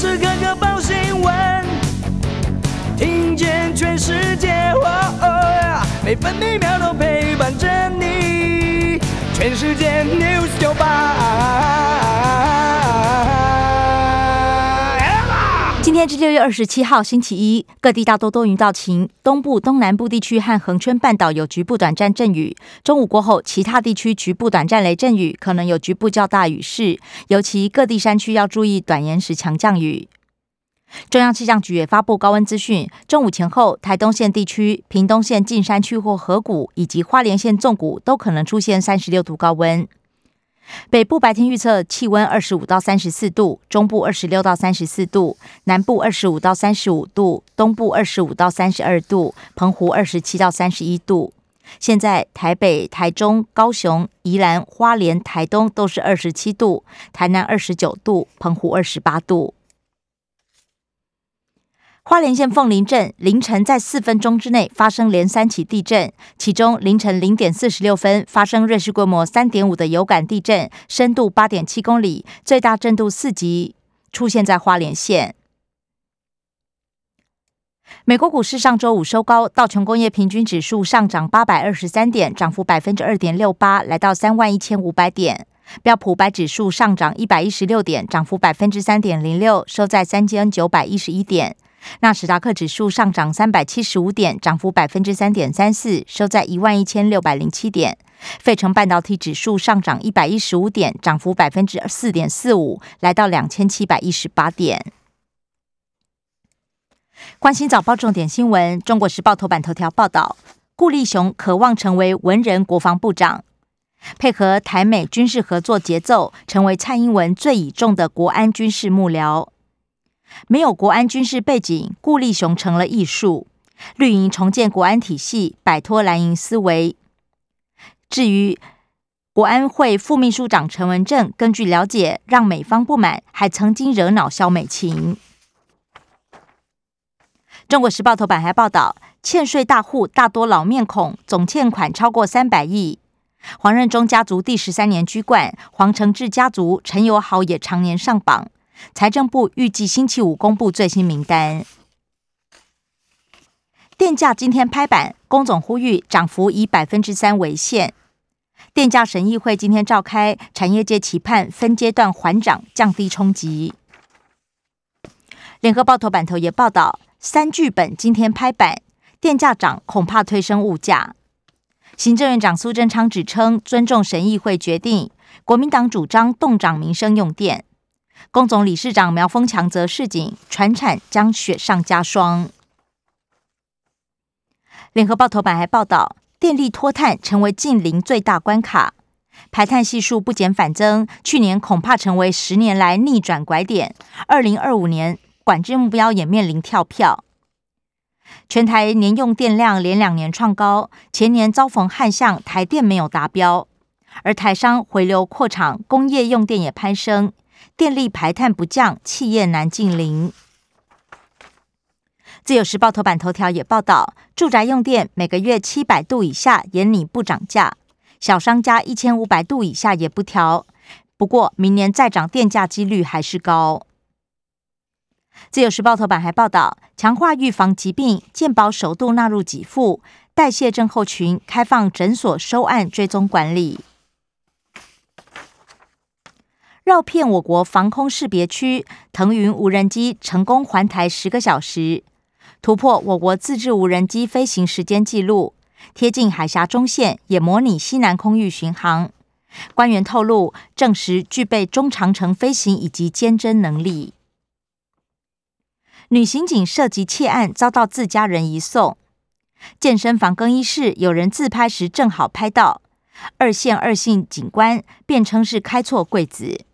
时刻刻报新闻，听见全世界，哦哦，每分每秒都陪伴着你。全世界 News 是六月二十七号，星期一，各地大多多云到晴，东部、东南部地区和恒春半岛有局部短暂阵雨。中午过后，其他地区局部短暂雷阵雨，可能有局部较大雨势，尤其各地山区要注意短延时强降雨。中央气象局也发布高温资讯，中午前后，台东县地区、屏东县近山区或河谷，以及花莲县纵谷都可能出现三十六度高温。北部白天预测气温二十五到三十四度，中部二十六到三十四度，南部二十五到三十五度，东部二十五到三十二度，澎湖二十七到三十一度。现在台北、台中、高雄、宜兰、花莲、台东都是二十七度，台南二十九度，澎湖二十八度。花莲县凤林镇凌晨在四分钟之内发生连三起地震，其中凌晨零点四十六分发生瑞士规模三点五的有感地震，深度八点七公里，最大震度四级，出现在花莲县。美国股市上周五收高，道琼工业平均指数上涨八百二十三点，涨幅百分之二点六八，来到三万一千五百点。标普五百指数上涨一百一十六点，涨幅百分之三点零六，收在三千九百一十一点。纳斯达克指数上涨三百七十五点，涨幅百分之三点三四，收在一万一千六百零七点。费城半导体指数上涨一百一十五点，涨幅百分之四点四五，来到两千七百一十八点。关心早报重点新闻，《中国时报》头版头条报道：顾立雄渴望成为文人国防部长，配合台美军事合作节奏，成为蔡英文最倚重的国安军事幕僚。没有国安军事背景，顾立雄成了艺术。绿营重建国安体系，摆脱蓝营思维。至于国安会副秘书长陈文正，根据了解，让美方不满，还曾经惹恼萧美琴。中国时报头版还报道，欠税大户大多老面孔，总欠款超过三百亿。黄任中家族第十三年居冠，黄承志家族陈友好也常年上榜。财政部预计星期五公布最新名单。电价今天拍板，工总呼吁涨幅以百分之三为限。电价审议会今天召开，产业界期盼分阶段缓涨，降低冲击。联合报头版头也报道，三剧本今天拍板，电价涨恐怕推升物价。行政院长苏贞昌指称尊重审议会决定，国民党主张冻涨民生用电。工总理事长苗丰强则示警，传产将雪上加霜。联合报头版还报道，电力脱碳成为近零最大关卡，排碳系数不减反增，去年恐怕成为十年来逆转拐点。二零二五年管制目标也面临跳票。全台年用电量连两年创高，前年遭逢旱象，台电没有达标，而台商回流扩厂，工业用电也攀升。电力排碳不降，企业难净零。自由时报头版头条也报道，住宅用电每个月七百度以下严拟不涨价，小商家一千五百度以下也不调。不过明年再涨电价几率还是高。自由时报头版还报道，强化预防疾病，健保首度纳入给付，代谢症候群开放诊所收案追踪管理。绕遍我国防空识别区，腾云无人机成功环台十个小时，突破我国自制无人机飞行时间纪录，贴近海峡中线，也模拟西南空域巡航。官员透露，证实具备中长程飞行以及监侦能力。女刑警涉及窃案，遭到自家人移送。健身房更衣室有人自拍时正好拍到，二线二姓警官辩称是开错柜子。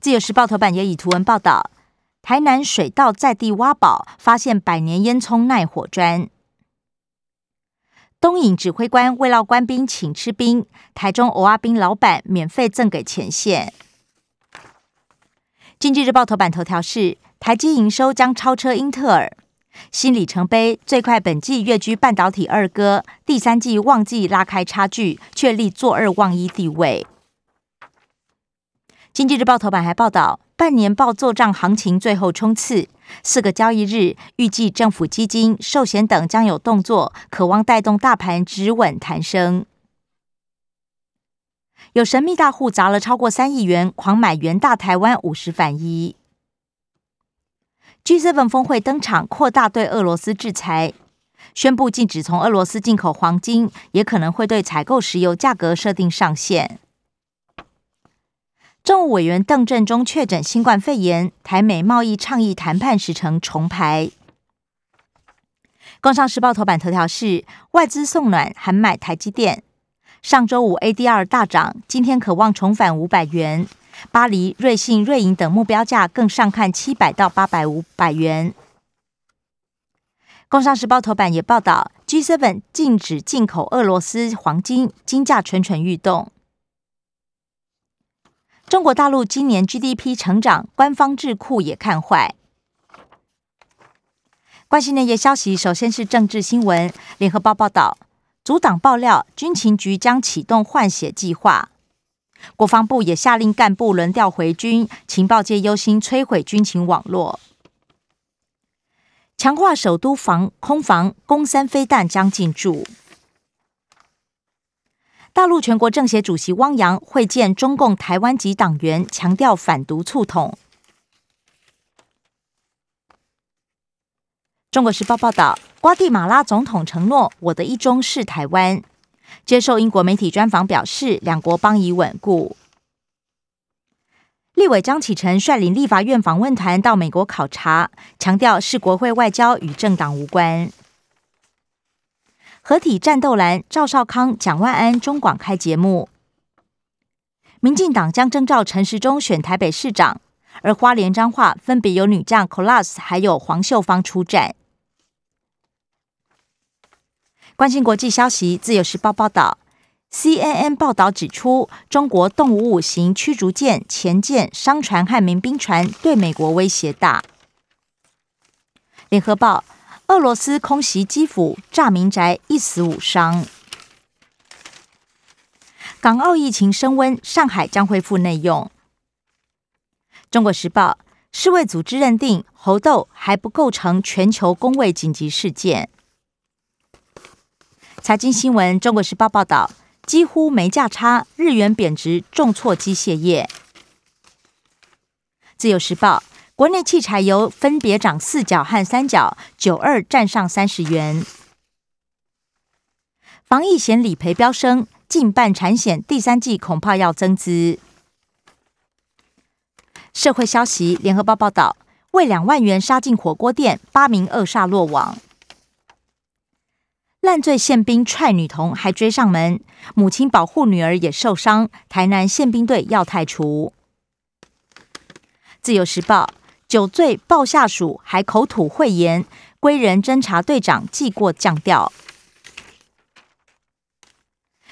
自由时报头版也以图文报道：台南水稻在地挖宝，发现百年烟囱耐火砖。东引指挥官为劳官兵请吃冰，台中蚵阿冰老板免费赠给前线。经济日报头版头条是：台积营收将超车英特尔，新里程碑，最快本季跃居半导体二哥，第三季旺季拉开差距，确立坐二望一地位。经济日报头版还报道，半年报做账行情最后冲刺，四个交易日预计政府基金、寿险等将有动作，渴望带动大盘止稳弹升。有神秘大户砸了超过三亿元，狂买元大台湾五十反一。G7 峰会登场，扩大对俄罗斯制裁，宣布禁止从俄罗斯进口黄金，也可能会对采购石油价格设定上限。政务委员邓振中确诊新冠肺炎，台美贸易倡议谈判时程重排。工商时报头版头条是外资送暖，喊买台积电。上周五 ADR 大涨，今天可望重返五百元。巴黎、瑞信、瑞银等目标价更上看七百到八百五百元。工商时报头版也报道，G7 禁止进口俄罗斯黄金，金价蠢蠢欲动。中国大陆今年 GDP 成长，官方智库也看坏。关心内页消息，首先是政治新闻。联合报报道，阻党爆料，军情局将启动换血计划。国防部也下令干部轮调回军，情报界忧心摧毁军情网络。强化首都防空防，攻三飞弹将进驻。大陆全国政协主席汪洋会见中共台湾籍党员，强调反独促统。中国时报报道，瓜地马拉总统承诺：“我的一中是台湾。”接受英国媒体专访表示，两国邦谊稳固。立委张启臣率领立法院访问团到美国考察，强调是国会外交与政党无关。合体战斗蓝，赵少康、蒋万安、中广开节目。民进党将征召陈时中选台北市长，而花莲彰化分别由女将 Colas 还有黄秀芳出战。关心国际消息，自由时报报道，CNN 报道指出，中国动五五型驱逐舰、潜舰、商船和民兵船对美国威胁大。联合报。俄罗斯空袭基辅，炸民宅，一死五伤。港澳疫情升温，上海将恢复内用。中国时报：世卫组织认定猴痘还不构成全球公卫紧急事件。财经新闻：中国时报报道，几乎没价差，日元贬值重挫机械业。自由时报。国内汽柴油分别涨四角和三角，九二站上三十元。防疫险理赔飙升，近半产险第三季恐怕要增资。社会消息：联合报报道，为两万元杀进火锅店，八名恶煞落网。烂醉宪兵踹女童还追上门，母亲保护女儿也受伤，台南宪兵队要汰除。自由时报。酒醉抱下属，还口吐秽言，归人侦查队长记过降调。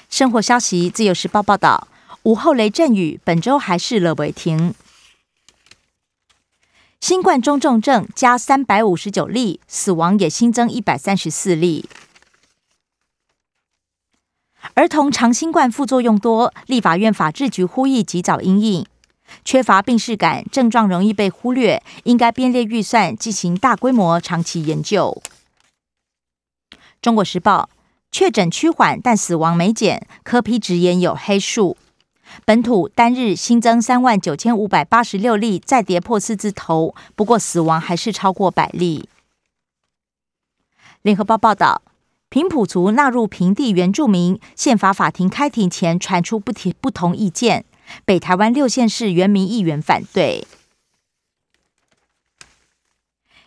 生活消息：自由时报报道，午后雷阵雨，本周还是勒维廷。新冠中重症加三百五十九例，死亡也新增一百三十四例。儿童长新冠副作用多，立法院法制局呼吁及早因应。缺乏病识感，症状容易被忽略，应该编列预算进行大规模长期研究。中国时报确诊趋缓，但死亡没减，柯批直言有黑数。本土单日新增三万九千五百八十六例，再跌破四字头，不过死亡还是超过百例。联合报报道，平埔族纳入平地原住民，宪法法庭开庭前传出不提不同意见。北台湾六县市原民议员反对。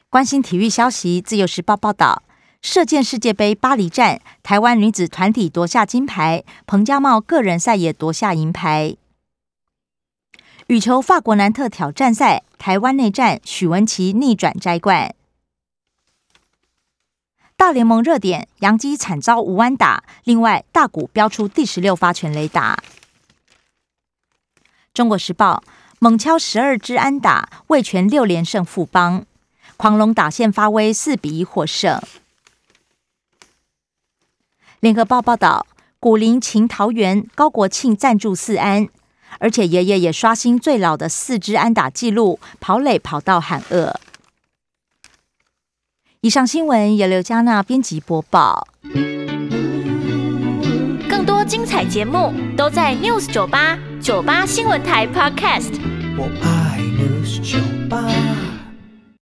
关心体育消息，自由时报报道，射箭世界杯巴黎站，台湾女子团体夺下金牌，彭佳茂个人赛也夺下银牌。羽球法国南特挑战赛，台湾内战，许文琪逆转摘冠。大联盟热点，杨基惨遭无安打，另外大谷飙出第十六发全垒打。中国时报猛敲十二支安打，味全六连胜富邦，狂龙打线发威，四比一获胜。联合报报道，古林秦桃园，高国庆赞助四安，而且爷爷也刷新最老的四支安打纪录，跑垒跑到喊饿。以上新闻由刘嘉娜编辑播报。精彩节目都在 News 酒吧酒吧新闻台 Podcast。我爱 News 酒吧。